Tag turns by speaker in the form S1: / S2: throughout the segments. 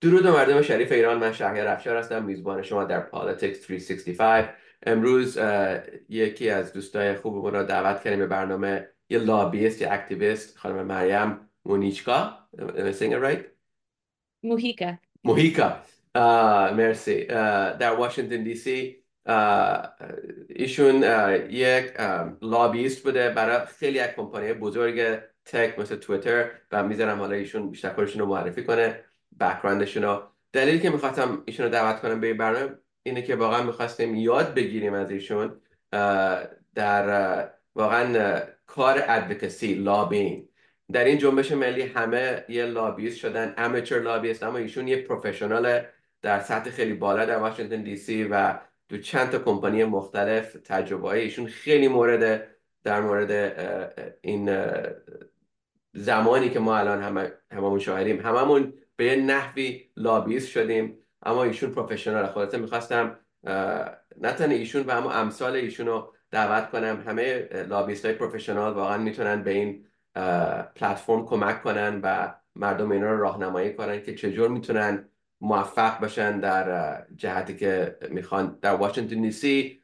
S1: درود مردم شریف ایران من شهریار افشار هستم میزبان شما در پالیتیکس 365 امروز یکی از دوستای خوبمون را دعوت کردیم به برنامه یه لابیست یه اکتیویست خانم مریم مونیچکا. Saying
S2: موهیکا.
S1: موهیکا. مرسی. در واشنگتن دی سی ایشون یک لابیست بوده برای خیلی یک کمپانی بزرگ تک مثل تویتر و می‌ذارم حالا ایشون بیشتر خودشون رو معرفی کنه. بکراندشون رو دلیلی که می‌خواستم ایشون رو دعوت کنم به این برنامه اینه که واقعا می‌خواستیم یاد بگیریم از ایشون در واقعا کار ادوکسی لابینگ در این جنبش ملی همه یه لابیست شدن امچر لابیست اما ایشون یه پروفشنال در سطح خیلی بالا در واشنگتن دی سی و دو چند تا کمپانی مختلف تجربه ایشون خیلی مورد در مورد این زمانی که ما الان همه هممون شاهدیم. هممون به یه نحوی لابیست شدیم. اما ایشون پروفشنال. خلاصه می‌خواستم نه ایشون و اما امثال ایشون رو دعوت کنم. همه لابیست های پروفشنال واقعا می‌تونن به این پلتفرم کمک کنن و مردم اینا رو راهنمایی کنن که چجور می‌تونن موفق باشن در جهتی که می‌خوان. در واشنگتن دی سی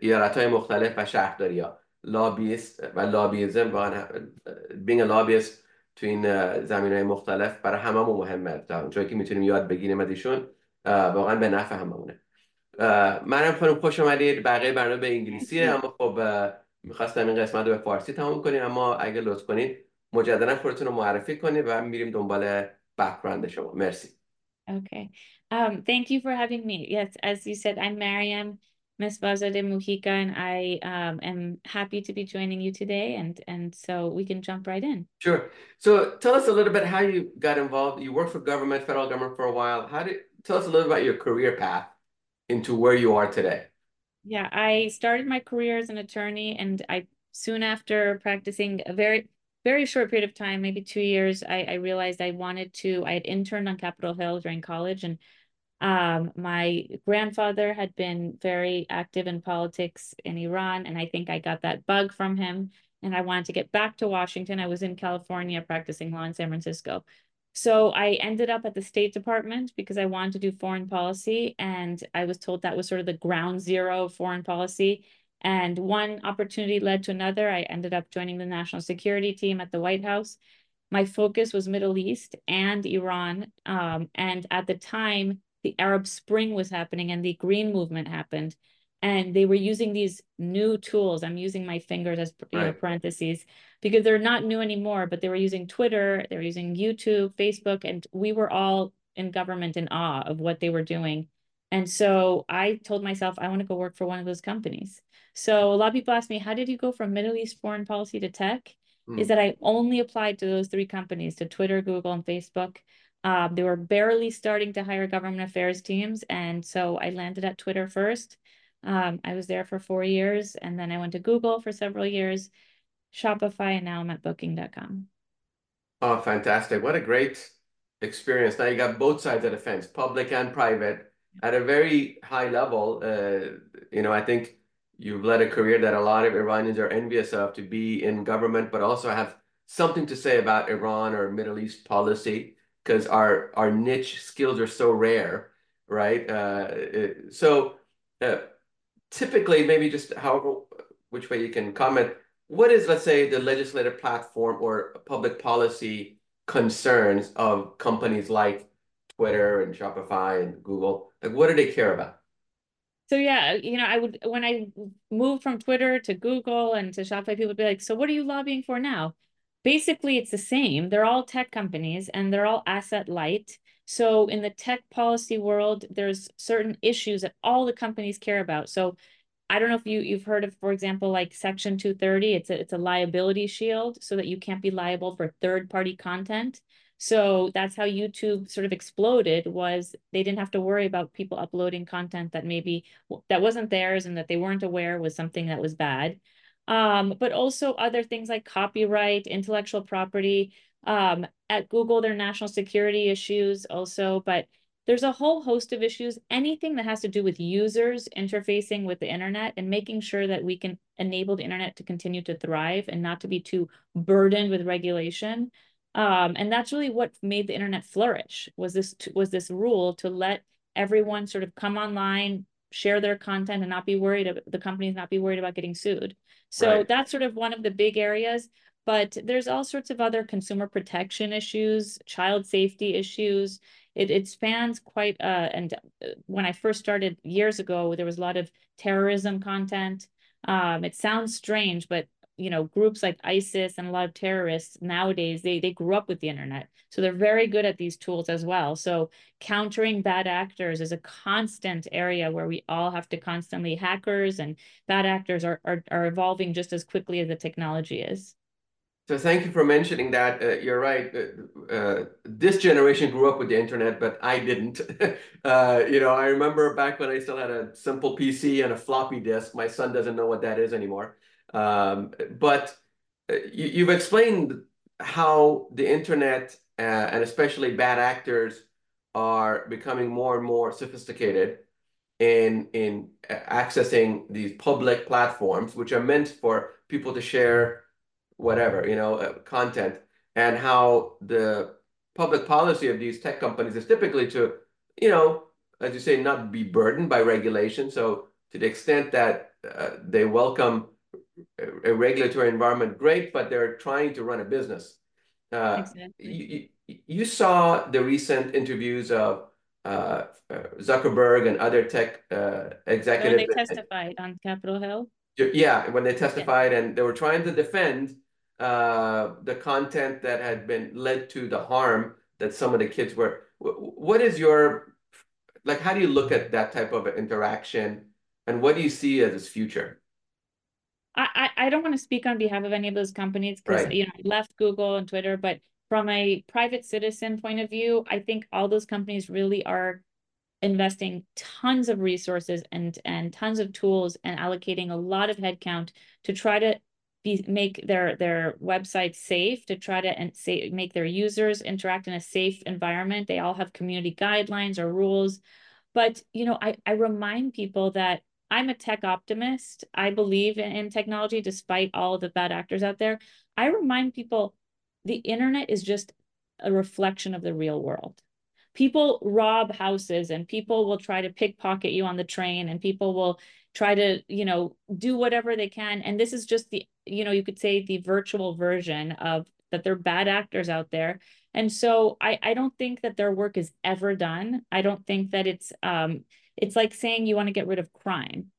S1: ایالت های مختلف و شهرداری ها لابیست و لابیزم واقعا بینگ لابیست تو این زمین های مختلف برای همه مهمه تا جایی که می‌تونیم یاد بگیریم از ایشون واقعا به نفع هممونه منم خانم خوش آمدید بقیه برنامه به انگلیسیه اما خب می‌خواستم این قسمت رو به فارسی تمام کنیم اما اگه لطف کنید مجددا خودتون رو معرفی کنید و میریم دنبال بک‌گراند شما مرسی
S2: Okay. Um, thank you for having me. Yes, as you said, I'm Mariam. Ms. Bazade Mujica, and I um, am happy to be joining you today. And, and so we can jump right in.
S1: Sure. So tell us a little bit how you got involved. You worked for government, federal government for a while. How did tell us a little about your career path into where you are today?
S2: Yeah, I started my career as an attorney, and I soon after practicing a very very short period of time, maybe two years, I, I realized I wanted to. I had interned on Capitol Hill during college, and um, my grandfather had been very active in politics in Iran, and I think I got that bug from him. And I wanted to get back to Washington. I was in California practicing law in San Francisco. So I ended up at the State Department because I wanted to do foreign policy. And I was told that was sort of the ground zero of foreign policy. And one opportunity led to another. I ended up joining the national security team at the White House. My focus was Middle East and Iran. Um, and at the time, the Arab Spring was happening and the Green Movement happened. And they were using these new tools. I'm using my fingers as right. know, parentheses because they're not new anymore, but they were using Twitter, they were using YouTube, Facebook, and we were all in government in awe of what they were doing. And so I told myself, I want to go work for one of those companies. So a lot of people ask me, how did you go from Middle East foreign policy to tech? Mm. Is that I only applied to those three companies, to Twitter, Google, and Facebook. Um, they were barely starting to hire government affairs teams. And so I landed at Twitter first. Um, I was there for four years. And then I went to Google for several years, Shopify, and now I'm at booking.com.
S1: Oh, fantastic. What a great experience. Now you got both sides of the fence, public and private, at a very high level. Uh, you know, I think you've led a career that a lot of Iranians are envious of to be in government, but also have something to say about Iran or Middle East policy because our our niche skills are so rare, right? Uh, it, so uh, typically, maybe just however which way you can comment. What is, let's say, the legislative platform or public policy concerns of companies like Twitter and Shopify and Google? Like, what do they care about?
S2: So yeah, you know, I would when I moved from Twitter to Google and to Shopify, people would be like, "So what are you lobbying for now?" Basically it's the same. They're all tech companies and they're all asset light. So in the tech policy world, there's certain issues that all the companies care about. So I don't know if you you've heard of, for example, like Section 230. It's a it's a liability shield so that you can't be liable for third party content. So that's how YouTube sort of exploded. Was they didn't have to worry about people uploading content that maybe that wasn't theirs and that they weren't aware was something that was bad um, but also other things like copyright, intellectual property. Um, at Google, there are national security issues also, but there's a whole host of issues. Anything that has to do with users interfacing with the internet and making sure that we can enable the internet to continue to thrive and not to be too burdened with regulation. Um, and that's really what made the internet flourish was this was this rule to let everyone sort of come online, share their content and not be worried about the companies not be worried about getting sued. So right. that's sort of one of the big areas. But there's all sorts of other consumer protection issues, child safety issues. It, it spans quite, uh, and uh, when I first started years ago, there was a lot of terrorism content. Um, it sounds strange, but you know groups like isis and a lot of terrorists nowadays they they grew up with the internet so they're very good at these tools as well so countering bad actors is a constant area where we all have to constantly hackers and bad actors are are, are evolving just as quickly as the technology is
S1: so thank you for mentioning that. Uh, you're right. Uh, uh, this generation grew up with the internet, but I didn't. Uh, you know, I remember back when I still had a simple PC and a floppy disk. My son doesn't know what that is anymore. Um, but uh, you, you've explained how the internet uh, and especially bad actors are becoming more and more sophisticated in in accessing these public platforms, which are meant for people to share whatever you know uh, content, and how the public policy of these tech companies is typically to you know as you say not be burdened by regulation. So to the extent that uh, they welcome a regulatory environment, great, but they're trying to run a business. Uh, exactly. you, you, saw the recent interviews of uh, Zuckerberg and other tech uh, executives.
S2: When they testified on Capitol Hill.
S1: Yeah, when they testified, yeah. and they were trying to defend uh, the content that had been led to the harm that some of the kids were. What is your like? How do you look at that type of interaction, and what do you see as its future?
S2: I, I don't want to speak on behalf of any of those companies because right. you know I left Google and Twitter, but from a private citizen point of view, I think all those companies really are investing tons of resources and and tons of tools and allocating a lot of headcount to try to be make their their websites safe to try to and say make their users interact in a safe environment they all have community guidelines or rules but you know i i remind people that I'm a tech optimist. I believe in, in technology despite all the bad actors out there. I remind people the internet is just a reflection of the real world. People rob houses and people will try to pickpocket you on the train and people will try to, you know, do whatever they can. And this is just the, you know, you could say the virtual version of that they're bad actors out there. And so I, I don't think that their work is ever done. I don't think that it's um it's like saying you want to get rid of crime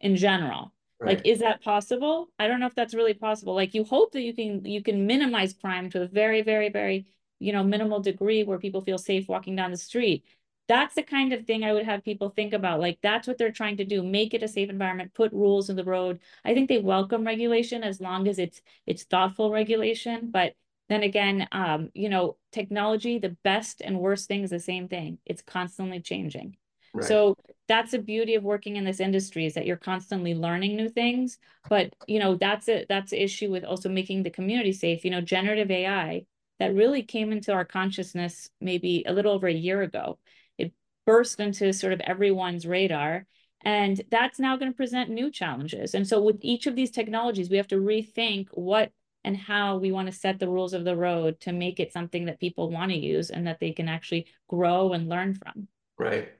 S2: in general. Right. Like, is that possible? I don't know if that's really possible. Like, you hope that you can you can minimize crime to a very, very, very, you know, minimal degree where people feel safe walking down the street. That's the kind of thing I would have people think about. Like, that's what they're trying to do: make it a safe environment, put rules in the road. I think they welcome regulation as long as it's it's thoughtful regulation. But then again, um, you know, technology, the best and worst thing is the same thing. It's constantly changing. Right. So that's the beauty of working in this industry is that you're constantly learning new things. But you know, that's it. That's the issue with also making the community safe. You know, generative AI that really came into our consciousness maybe a little over a year ago. It burst into sort of everyone's radar. And that's now going to present new challenges. And so with each of these technologies, we have to rethink what and how we want to set the rules of the road to make it something that people want to use and that they can actually grow and learn from.
S1: Right.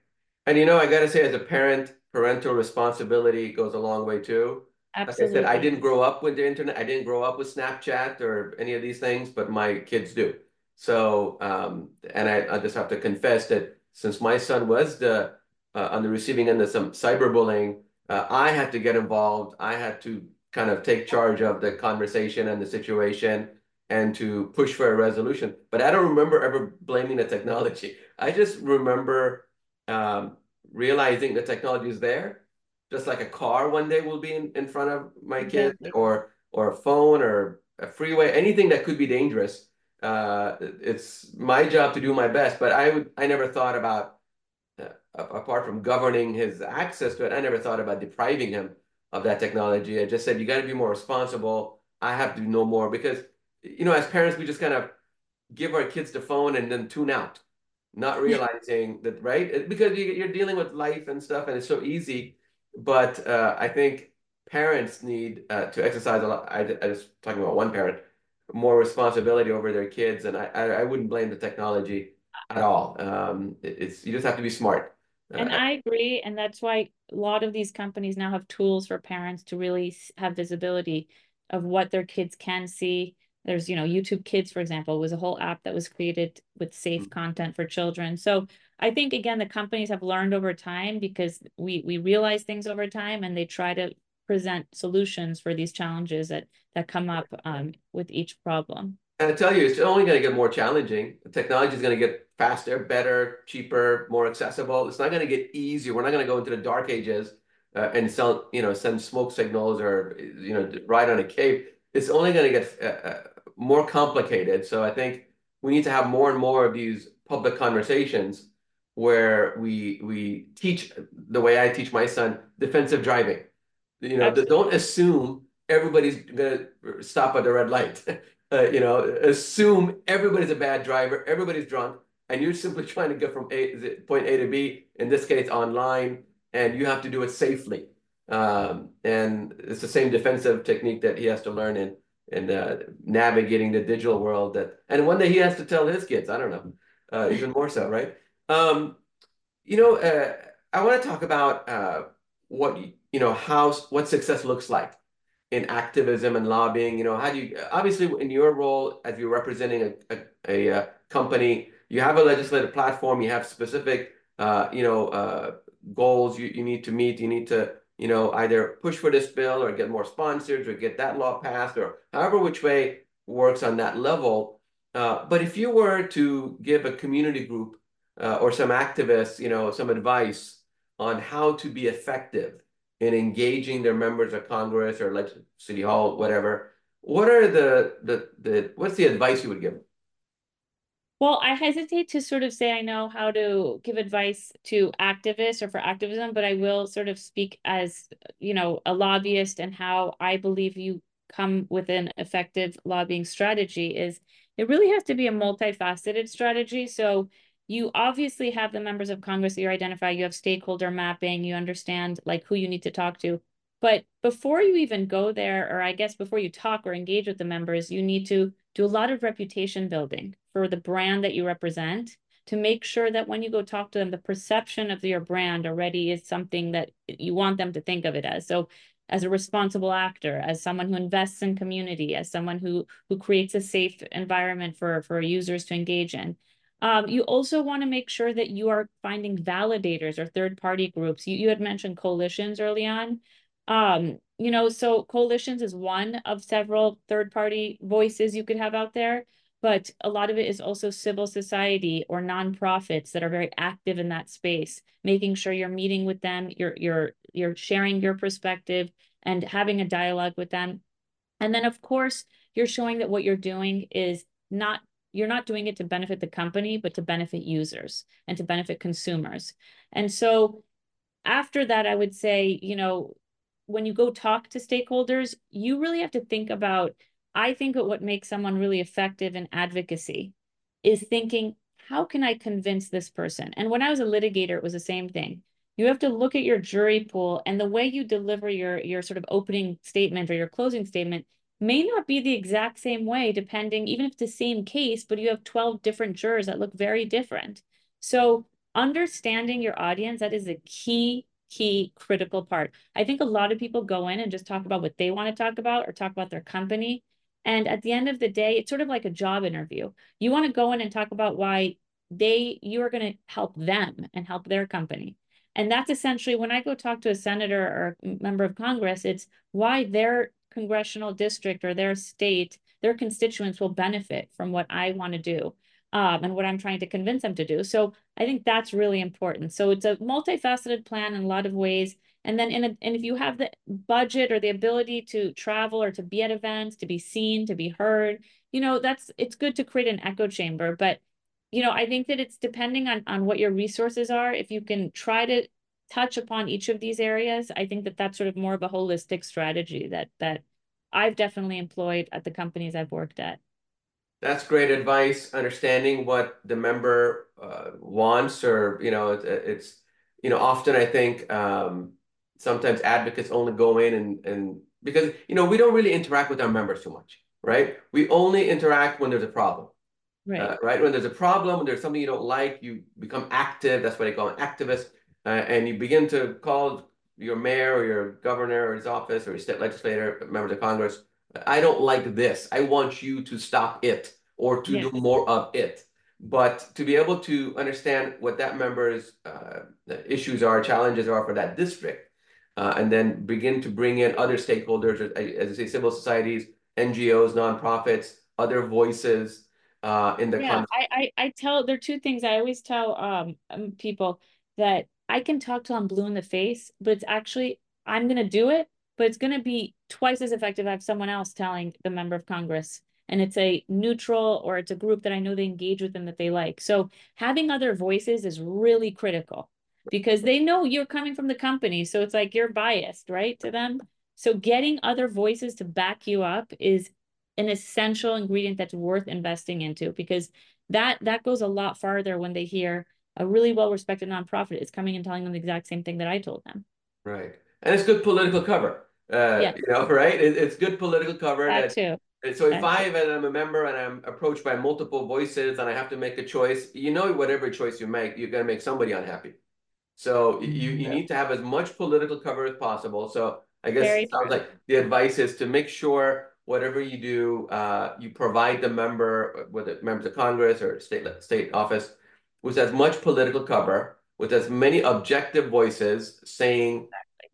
S1: And you know, I got to say, as a parent, parental responsibility goes a long way too. Absolutely. Like I said, I didn't grow up with the internet. I didn't grow up with Snapchat or any of these things, but my kids do. So, um, and I, I just have to confess that since my son was the uh, on the receiving end of some cyberbullying, uh, I had to get involved. I had to kind of take charge of the conversation and the situation and to push for a resolution. But I don't remember ever blaming the technology. I just remember um, realizing the technology is there, just like a car one day will be in, in front of my kid or or a phone or a freeway, anything that could be dangerous. Uh, it's my job to do my best, but I would I never thought about uh, apart from governing his access to it, I never thought about depriving him of that technology. I just said you got to be more responsible. I have to know more because you know as parents we just kind of give our kids the phone and then tune out not realizing that, right? Because you're dealing with life and stuff, and it's so easy. But uh, I think parents need uh, to exercise a lot. I, I was talking about one parent. more responsibility over their kids, and I, I wouldn't blame the technology at all. Um, it's you just have to be smart.
S2: And I agree, and that's why a lot of these companies now have tools for parents to really have visibility of what their kids can see. There's, you know, YouTube Kids, for example, was a whole app that was created with safe mm-hmm. content for children. So I think again, the companies have learned over time because we we realize things over time, and they try to present solutions for these challenges that that come up um, with each problem.
S1: And I tell you, it's only going to get more challenging. The technology is going to get faster, better, cheaper, more accessible. It's not going to get easier. We're not going to go into the dark ages uh, and sell, you know, send smoke signals or you know, ride on a cape. It's only going to get uh, uh, more complicated. So I think we need to have more and more of these public conversations where we we teach the way I teach my son defensive driving. You know, Absolutely. don't assume everybody's gonna stop at the red light. uh, you know, assume everybody's a bad driver, everybody's drunk, and you're simply trying to get from A, point A to B, in this case, online, and you have to do it safely. Um, and it's the same defensive technique that he has to learn in in uh, navigating the digital world. That and one day he has to tell his kids. I don't know, uh, even more so, right? Um, you know, uh, I want to talk about uh, what you know how what success looks like in activism and lobbying? You know, how do you obviously in your role as you're representing a, a, a, a company, you have a legislative platform, you have specific uh, you know uh, goals you, you need to meet. You need to you know either push for this bill or get more sponsors or get that law passed or however which way works on that level. Uh, but if you were to give a community group uh, or some activists, you know, some advice on how to be effective in engaging their members of Congress or like City Hall, whatever, what are the the the what's the advice you would give?
S2: Well, I hesitate to sort of say I know how to give advice to activists or for activism, but I will sort of speak as, you know, a lobbyist and how I believe you come with an effective lobbying strategy is it really has to be a multifaceted strategy. So you obviously have the members of Congress that you identify, you have stakeholder mapping, you understand like who you need to talk to. But before you even go there, or I guess before you talk or engage with the members, you need to do a lot of reputation building for the brand that you represent to make sure that when you go talk to them, the perception of your brand already is something that you want them to think of it as. So as a responsible actor, as someone who invests in community, as someone who who creates a safe environment for, for users to engage in. Um, you also want to make sure that you are finding validators or third party groups. You, you had mentioned coalitions early on. Um, you know, so coalitions is one of several third party voices you could have out there, but a lot of it is also civil society or nonprofits that are very active in that space, making sure you're meeting with them, you're you're you're sharing your perspective and having a dialogue with them. And then of course, you're showing that what you're doing is not you're not doing it to benefit the company, but to benefit users and to benefit consumers. And so after that, I would say, you know, when you go talk to stakeholders, you really have to think about, I think what makes someone really effective in advocacy is thinking, how can I convince this person? And when I was a litigator, it was the same thing. You have to look at your jury pool and the way you deliver your, your sort of opening statement or your closing statement may not be the exact same way, depending, even if it's the same case, but you have 12 different jurors that look very different. So understanding your audience, that is a key, key critical part. I think a lot of people go in and just talk about what they want to talk about or talk about their company. And at the end of the day, it's sort of like a job interview. You want to go in and talk about why they you are going to help them and help their company. And that's essentially when I go talk to a senator or member of Congress, it's why they're congressional district or their state, their constituents will benefit from what I want to do um, and what I'm trying to convince them to do. So I think that's really important. So it's a multifaceted plan in a lot of ways. And then in a, and if you have the budget or the ability to travel or to be at events, to be seen, to be heard, you know, that's it's good to create an echo chamber. But you know, I think that it's depending on on what your resources are. If you can try to touch upon each of these areas, I think that that's sort of more of a holistic strategy that that I've definitely employed at the companies I've worked at.
S1: That's great advice. Understanding what the member uh, wants, or you know, it's, it's, you know, often I think um, sometimes advocates only go in and and because you know we don't really interact with our members too much, right? We only interact when there's a problem.
S2: Right.
S1: Uh, right? When there's a problem, when there's something you don't like, you become active. That's what they call an activist. Uh, and you begin to call your mayor or your governor or his office or your state legislator, members of Congress, I don't like this. I want you to stop it or to yes. do more of it. But to be able to understand what that member's uh, issues are, challenges are for that district, uh, and then begin to bring in other stakeholders, as I say, civil societies, NGOs, nonprofits, other voices uh, in the
S2: yeah, I, I, I tell there are two things I always tell um, um people that I can talk till I'm blue in the face, but it's actually I'm gonna do it, but it's gonna be twice as effective if someone else telling the member of Congress and it's a neutral or it's a group that I know they engage with and that they like. So having other voices is really critical because they know you're coming from the company. So it's like you're biased, right, to them. So getting other voices to back you up is an essential ingredient that's worth investing into because that that goes a lot farther when they hear a really well-respected nonprofit is coming and telling them the exact same thing that I told them.
S1: Right. And it's good political cover. Uh, yes. you know, right? It, it's good political cover.
S2: That, that too.
S1: And so if I, and I'm a member and I'm approached by multiple voices and I have to make a choice, you know, whatever choice you make, you're going to make somebody unhappy. So you, you yeah. need to have as much political cover as possible. So I guess Very it sounds true. like the advice is to make sure whatever you do, uh, you provide the member, whether members of Congress or state state office, with as much political cover, with as many objective voices saying,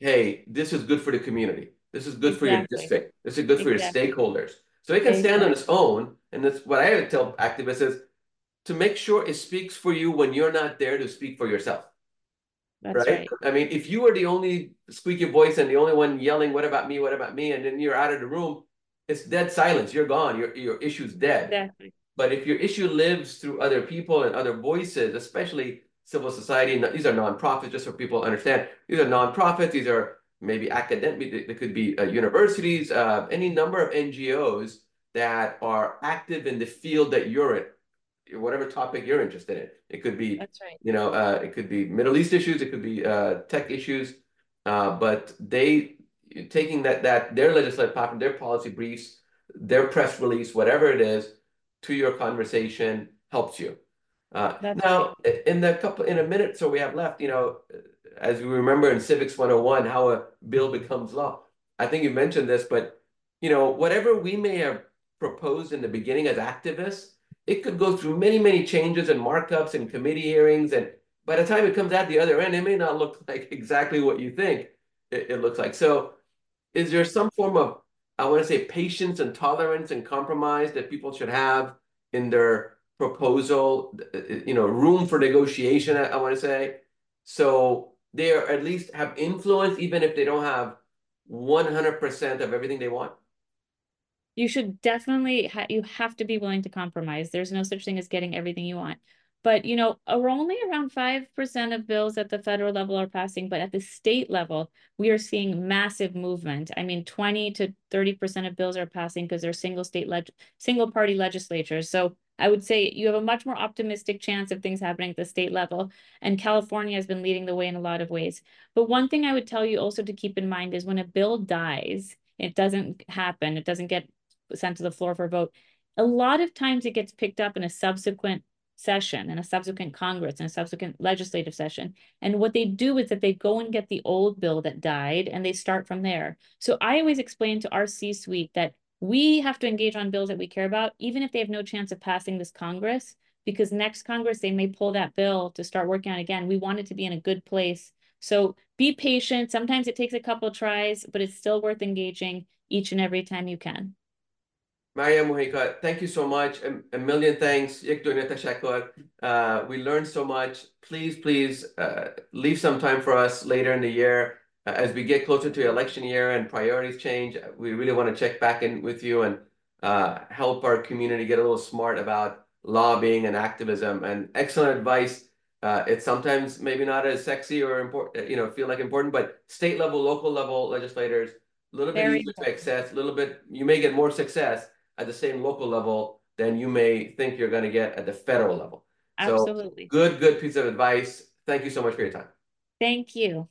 S1: "Hey, this is good for the community. This is good exactly. for your district. This is good exactly. for your stakeholders." So it can stand on its own. And that's what I would tell activists is to make sure it speaks for you when you're not there to speak for yourself.
S2: That's right? right.
S1: I mean, if you are the only squeaky voice and the only one yelling, what about me? What about me? And then you're out of the room, it's dead silence. You're gone. Your, your issue's dead.
S2: Exactly.
S1: But if your issue lives through other people and other voices, especially civil society, these are nonprofits, just so people understand. These are nonprofits. These are maybe academic, They could be uh, universities, uh, any number of NGOs that are active in the field that you're in, whatever topic you're interested in. It could be,
S2: right.
S1: you know, uh, it could be Middle East issues, it could be uh, tech issues, uh, but they taking that that their legislative platform, their policy briefs, their press release, whatever it is, to your conversation helps you. Uh, now, in the couple in a minute, so we have left, you know, as we remember in Civics 101, how a bill becomes law. I think you mentioned this, but you know, whatever we may have proposed in the beginning as activists, it could go through many, many changes and markups and committee hearings. And by the time it comes out the other end, it may not look like exactly what you think it, it looks like. So is there some form of, I want to say, patience and tolerance and compromise that people should have in their proposal, uh, uh, you know, room for negotiation, I, I want to say. So they are at least have influence, even if they don't have 100% of everything they want?
S2: You should definitely, ha you have to be willing to compromise. There's no such thing as getting everything you want. But, you know, are only around 5% of bills at the federal level are passing, but at the state level, we are seeing massive movement. I mean, 20 to 30% of bills are passing because they're single state, leg single party legislatures. So I would say you have a much more optimistic chance of things happening at the state level. And California has been leading the way in a lot of ways. But one thing I would tell you also to keep in mind is when a bill dies, it doesn't happen, it doesn't get sent to the floor for a vote. A lot of times it gets picked up in a subsequent session and a subsequent Congress and a subsequent legislative session. And what they do is that they go and get the old bill that died and they start from there. So I always explain to our C suite that we have to engage on bills that we care about, even if they have no chance of passing this Congress, because next Congress, they may pull that bill to start working on again. We want it to be in a good place. So be patient. Sometimes it takes a couple tries, but it's still worth engaging each and every time you can.
S1: Maria Mujica, thank you so much. A, a million thanks. Uh, we learned so much. Please, please uh, leave some time for us later in the year as we get closer to election year and priorities change, we really want to check back in with you and uh, help our community get a little smart about lobbying and activism. And excellent advice. Uh, it's sometimes maybe not as sexy or important, you know, feel like important, but state level, local level legislators, a little bit Very easier to access, a little bit, you may get more success at the same local level than you may think you're going to get at the federal level.
S2: Absolutely.
S1: So good, good piece of advice. Thank you so much for your time.
S2: Thank you.